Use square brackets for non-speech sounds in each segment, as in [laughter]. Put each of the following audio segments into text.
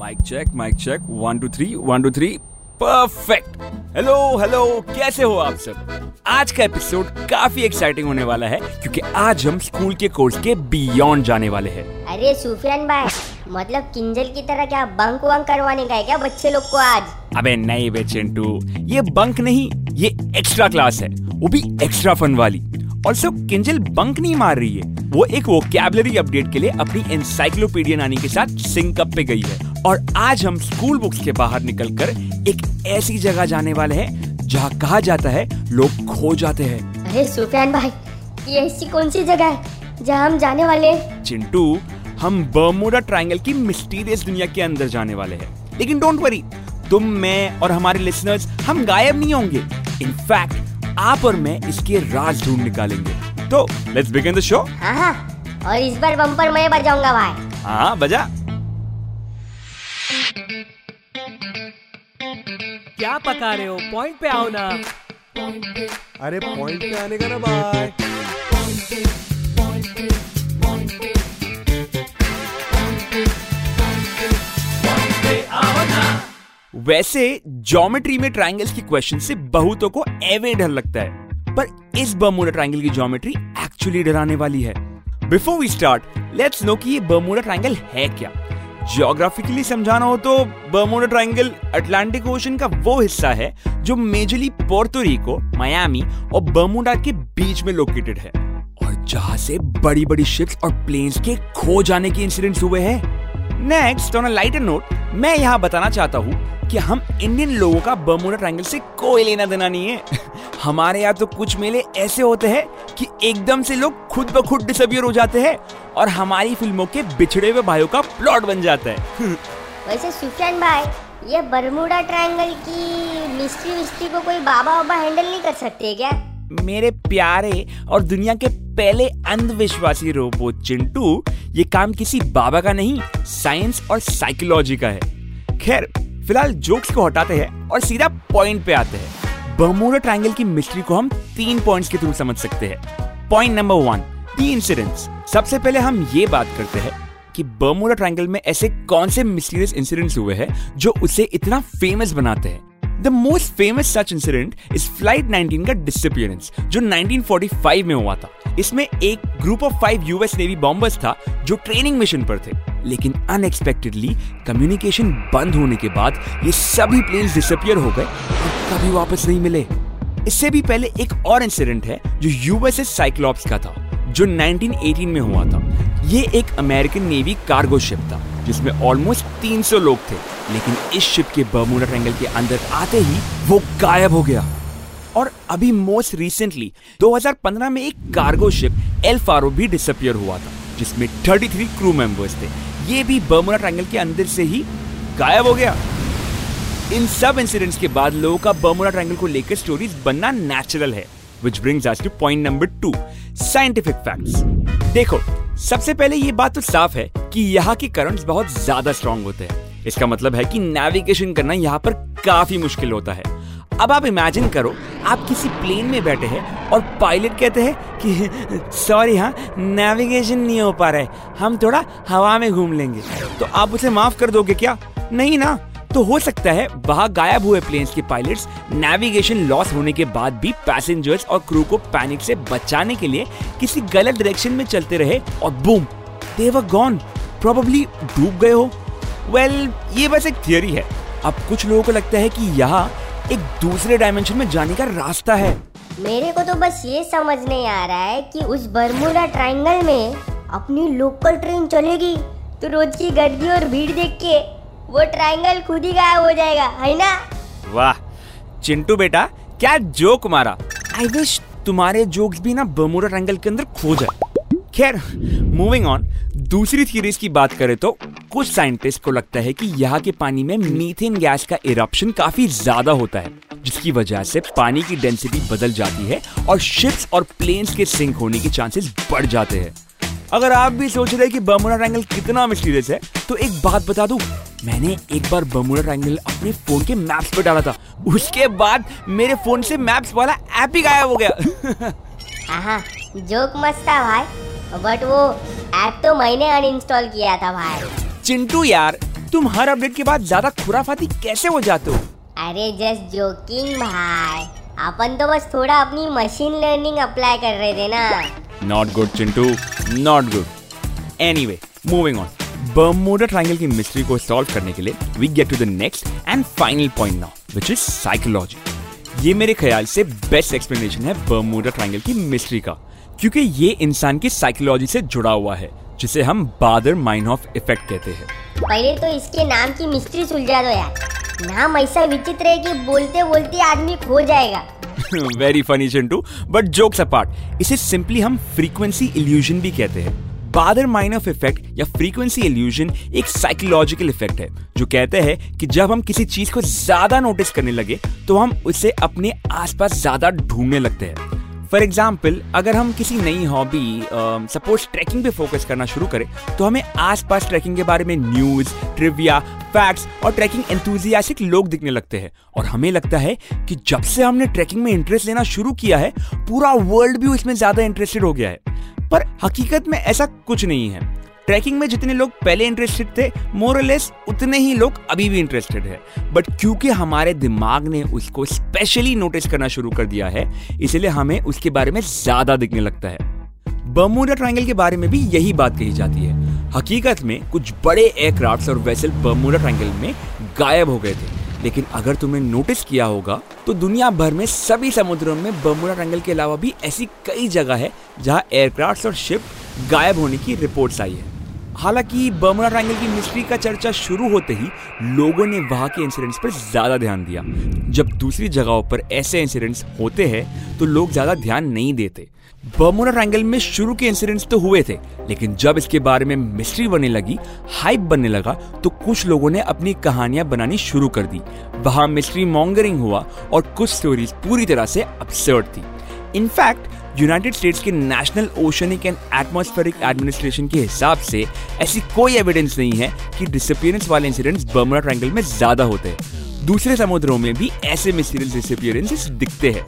Mic check mic check one two three one two three perfect hello hello कैसे हो आप सब? आज का एपिसोड काफ़ी एक्साइटिंग होने वाला है क्योंकि आज हम स्कूल के कोर्स के बियॉन्ड जाने वाले हैं। अरे सुफियान भाई मतलब किंजल की तरह क्या बंक वंक करवाने का है क्या बच्चे लोग को आज? अबे नहीं बे चिंटू ये बंक नहीं ये एक्स्ट्रा क्लास है। वो भी एक्स्ट्रा फन वाली। ऑल्सो किंजल बंक नहीं मार रही है। वो एक वोकैबलरी अपडेट के लिए अपनी एनसाइक्लोपीडिया नानी के साथ सिंक अप पे गई है। और आज हम स्कूल बुक्स के बाहर निकलकर एक ऐसी जगह जाने वाले हैं जहाँ कहा जाता है लोग खो जाते हैं। अरे सुफियान भाई ये ऐसी कौन सी जगह है जहाँ हम जाने वाले हैं? चिंटू हम बर्मुडा ट्रायंगल की मिस्टीरियस दुनिया के अंदर जाने वाले हैं। लेकिन डोंट वरी तुम मैं और हमारे लिसनर्स हम गायब नहीं होंगे। इनफैक्ट आप और मैं इसके राज ढूंढ निकालेंगे। तो लेट्स बिगिन द शो हाँ हाँ और इस बार बम्पर मैं बजाऊँगा भाई। हाँ बजा। क्या पका रहे हो? पॉइंट पे आओ ना। अरे पॉइंट पे आने का ना बाय वैसे ज्योमेट्री में ट्रायंगल्स की क्वेश्चन से बहुतों को एवे डर लगता है। पर इस बर्मुडा ट्रायंगल की ज्योमेट्री एक्चुअली डराने वाली है। Before we start let's know कि ये बर्मुडा ट्रायंगल है क्या। जियोग्राफिकली समझाना हो तो बर्मुडा ट्रायंगल अटलांटिक ओशन का वो हिस्सा है जो मेजरली पोर्टो रिको मायामी और बर्मुडा के बीच में लोकेटेड है। और जहाँ से बड़ी बड़ी शिप्स और प्लेन्स के खो जाने के इंसिडेंट्स हुए हैं। Next on a lighter note मैं यहाँ बताना चाहता हूँ कि हम इंडियन लोगों का बर्मोडा ट्रायंगल से कोई लेना देना नहीं है। [laughs] हमारे यहाँ तो कुछ मेले ऐसे होते हैं कि एकदम से लोग खुद ब खुद डिसअपियर हो जाते हैं और हमारी फ़िल्मों के बिछड़े हुए भाइयों का प्लॉट बन जाता है। वैसे सुफियान भाई ये बरमुडा ट्रायंगल की मिस्ट्री विस्ट्री को कोई बाबा वाबा हैंडल नहीं कर सकते क्या? मेरे प्यारे और दुनिया के पहले अंधविश्वासी रोबोट चिंटू ये काम किसी बाबा का नहीं साइंस और साइकोलॉजी का है। खैर फ़िलहाल जोक्स को हटाते हैं और सीधा पॉइंट पे आते हैं। बर्मुडा ट्रायंगल की मिस्ट्री को हम तीन पॉइंट्स के थ्रू समझ सकते हैं। Point number one the incidents सबसे पहले हम ये बात करते हैं कि बर्मुडा ट्रायंगल में ऐसे कौन से मिस्टीरियस इंसिडेंट्स हुए हैं जो उसे इतना फ़ेमस बनाते हैं? The most famous such incident is flight 19 का डिसअपियरेंस जो 1945 में हुआ था। इसमें एक group of five US navy bombers था जो ट्रेनिंग मिशन पर थे। लेकिन अनएक्सपेक्टेडली कम्युनिकेशन बंद होने के बाद ये सभी प्लेन्स डिसअपियर हो गए और कभी वापस नहीं मिले। इससे भी पहले एक और इंसिडेंट है जो यूएसएस साइक्लॉप्स का था। जो 1918 में हुआ था। ये एक अमेरिकन नेवी कार्गो शिप था, जिसमें ऑलमोस्ट 300 लोग थे, लेकिन इस शिप के बर्मुडा ट्रायंगल के अंदर आते ही वो गायब हो गया। और अभी मोस्ट रिसेंटली 2015 में एक कार्गो शिप एल फारो भी डिसअपियर हुआ था, जिसमें 33 क्रू मेंबर्स थे। ये भी बर्मुडा ट्रायंगल के अंदर से ही गायब हो गया। इन सब इंसिडेंट्स के बाद लोगों का बर्मुडा ट्रायंगल को लेकर स्टोरीज बनना नेचुरल है। Which brings us to point number two scientific facts देखो, सबसे पहले ये बात तो साफ़ है कि यहाँ के करंट्स बहुत ज़्यादा स्ट्रांग होते हैं। इसका मतलब है कि नेविगेशन करना यहाँ पर काफ़ी मुश्किल होता है। अब आप इमेजिन करो, आप किसी प्लेन में बैठे हैं और पायलट कहते हैं कि सॉरी हाँ नेविगेशन नहीं हो पा रहा है। हम थोड़ा हवा में घूम लेंगे। तो आप उसे माफ़ कर दोगे क्या? नहीं ना। तो हो सकता है वहाँ गायब हुए प्लेन्स के पायलट्स नेविगेशन लॉस होने के बाद भी पैसेंजर्स और क्रू को पैनिक से बचाने के लिए किसी गलत डायरेक्शन में चलते रहे और boom they were gone probably डूब गए हो। वेल well, ये बस एक थियरी है। अब कुछ लोगों को लगता है कि यहाँ एक दूसरे डायमेंशन में जाने का रास्ता है। मेरे को तो बस ये समझ नहीं आ रहा है कि उस बरमुडा ट्रायंगल में अपनी लोकल ट्रेन चलेगी तो रोज की गर्दी और भीड़ देख के वो ट्रायंगल खुद ही गायब हो जाएगा, है ना? वाह, चिंटू बेटा, क्या जोक मारा। आई विश तुम्हारे जोक्स भी ना बर्मुडा ट्रायंगल के अंदर खो जाए। खैर मूविंग ऑन दूसरी थ्योरीज की बात करें तो कुछ साइंटिस्ट को लगता है कि यहाँ के पानी में मीथेन गैस का इरप्शन काफ़ी ज़्यादा होता है, जिसकी वजह से पानी की डेंसिटी बदल जाती है और शिप्स और प्लेन्स के सिंक होने के चांसेस बढ़ जाते हैं। अगर आप भी सोच रहे हैं कि बर्मुडा ट्रायंगल कितना मिस्टीरियस है तो एक बात बता दूँ मैंने एक बार बर्मुडा ट्रायंगल अपने फ़ोन के मैप्स पर डाला था। उसके बाद मेरे फ़ोन से मैप्स वाला ऐप ही गायब हो गया। [laughs] हाँ जोक मस्त था भाई। बट वो ऐप तो मैंने अनइंस्टॉल किया था भाई। चिंटू यार तुम हर अपडेट के बाद ज़्यादा खुराफाती कैसे हो जाते हो? अरे जस्ट जोकिंग भाई। अपन तो बस थोड़ा अपनी मशीन लर्निंग अप्लाई कर रहे थे ना। Not good Chintu. Not good anyway moving on Bermuda Triangle की मिस्ट्री को सॉल्व करने के लिए we get to the next and final point now which is psychology ये मेरे ख्याल से बेस्ट एक्सप्लेनेशन है बर्मुडा ट्रायंगल की मिस्ट्री का क्योंकि ये इंसान की साइकोलॉजी से जुड़ा हुआ है जिसे हम बादर माइन ऑफ़ इफ़ेक्ट कहते हैं। पहले तो इसके नाम की मिस्ट्री सुलझा दो यार। नाम ऐसा विचित्र है कि बोलते बोलते आदमी खो जाएगा। Very funny Chintu but jokes apart इसे सिंपली हम फ्रीक्वेंसी इल्यूजन भी कहते हैं। बादर माइन ऑफ़ इफ़ेक्ट या फ्रीक्वेंसी इल्यूजन एक साइकोलॉजिकल इफ़ेक्ट है, जो कहते हैं कि जब हम किसी चीज़ को ज़्यादा नोटिस करने लगे तो हम उसे अपने आसपास ज़्यादा ढूँढने लगते हैं। फॉर एग्ज़ाम्पल अगर हम किसी नई हॉबी सपोज़ ट्रैकिंग पे फोकस करना शुरू करें तो हमें आसपास ट्रैकिंग के बारे में न्यूज़ ट्रिविया फैक्ट्स और ट्रैकिंग एंथुजियास्टिक लोग दिखने लगते हैं। और हमें लगता है कि जब से हमने ट्रैकिंग में इंटरेस्ट लेना शुरू किया है, पूरा वर्ल्ड भी उसमें ज़्यादा इंटरेस्टेड हो गया है। पर हकीकत में ऐसा कुछ नहीं है। ट्रैकिंग में जितने लोग पहले इंटरेस्टेड थे मोर लेस उतने ही लोग अभी भी इंटरेस्टेड है। बट क्योंकि हमारे दिमाग ने उसको स्पेशली नोटिस करना शुरू कर दिया है, इसलिए हमें उसके बारे में ज़्यादा दिखने लगता है। बर्मुडा ट्रायंगल के बारे में भी यही बात कही जाती है। हकीकत में कुछ बड़े एयरक्राफ्ट और वेसल बर्मुडा ट्रायंगल में गायब हो गए थे। लेकिन अगर तुमने नोटिस किया होगा तो दुनिया भर में सभी समुद्रों में बमुरा ट्रंगल के अलावा भी ऐसी कई जगह है जहाँ एयरक्राफ्ट और शिप गायब होने की रिपोर्ट्स आई है। हालाँकि बर्मुडा ट्रायंगल की मिस्ट्री का चर्चा शुरू होते ही लोगों ने वहाँ के इंसिडेंट्स पर ज़्यादा ध्यान दिया। जब दूसरी जगहों पर ऐसे इंसिडेंट्स होते हैं तो लोग ज़्यादा ध्यान नहीं देते। बर्मुडा ट्रायंगल में शुरू के इंसिडेंट्स तो हुए थे, लेकिन जब इसके बारे में मिस्ट्री बनने लगी हाइप बनने लगा तो कुछ लोगों ने अपनी कहानियाँ बनानी शुरू कर दी। वहाँ मिस्ट्री मॉन्गरिंग हुआ और कुछ स्टोरीज पूरी तरह से अपसर्ड थी। इनफैक्ट यूनाइटेड स्टेट्स के National Oceanic and Atmospheric Administration के हिसाब से ऐसी कोई एविडेंस नहीं है कि डिसअपियरेंस वाले इंसिडेंट्स बर्मुडा ट्रायंगल में ज़्यादा होते हैं। दूसरे समुद्रों में भी ऐसे मिस्टीरियस डिसअपियरेंसेस दिखते हैं।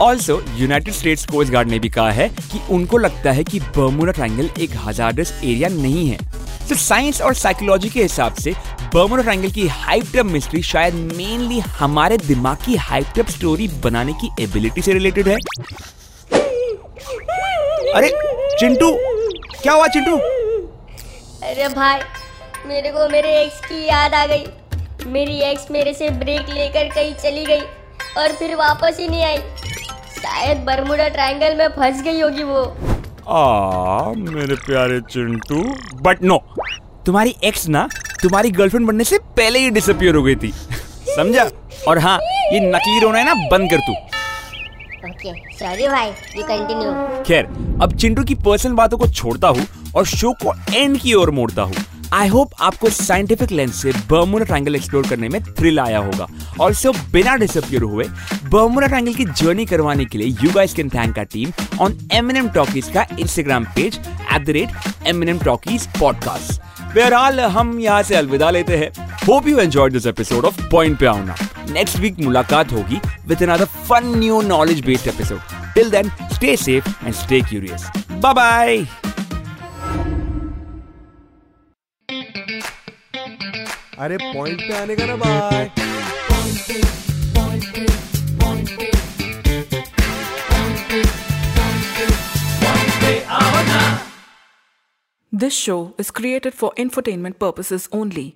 Also United States Coast Guard ने भी कहा है कि उनको लगता है कि बर्मुडा ट्रायंगल एक हजारस एरिया नहीं है। तो साइंस और साइकोलॉजी के हिसाब से बर्मुडा ट्रायंगल की हाइपटअप मिस्ट्री शायद मेनली हमारे दिमाग की हाइपटअप स्टोरी बनाने की एबिलिटी से रिलेटेड है। अरे चिंटू! क्या हुआ चिंटू? अरे भाई मेरे को मेरे एक्स की याद आ गई। मेरी एक्स मेरे से ब्रेक लेकर कहीं चली गई और फिर वापस ही नहीं आई। शायद बरमुडा ट्रायंगल में फंस गई होगी वो। आ मेरे प्यारे चिंटू। बट नो तुम्हारी एक्स ना तुम्हारी गर्लफ्रेंड बनने से पहले ही डिसअपियर हो गई थी। समझा? और हाँ ये नकली रोना है ना बंद कर तू। ओके सॉरी भाई यू कंटिन्यू खैर, अब चिंटू की पर्सनल बातों को छोड़ता हूँ और शो को एंड की ओर मोड़ता हूँ। आई होप आपको साइंटिफिक लेंस से बर्मुडा ट्रायंगल एक्सप्लोर करने में थ्रिल आया होगा। ऑल्सो बिना डिसअपियर हुए बर्मुडा ट्रायंगल की जर्नी करवाने के लिए you guys can thank our team on Eminem Talkies का Instagram page at the rate Eminem Talkies podcast बहरहाल, हम यहाँ से अलविदा लेते हैं। Hope you enjoyed this episode of point पे आउना नेक्स्ट वीक मुलाकात होगी with another fun new knowledge based episode till then stay safe and stay curious bye bye अरे पॉइंट पे आने का ना bye This show is created for infotainment purposes only.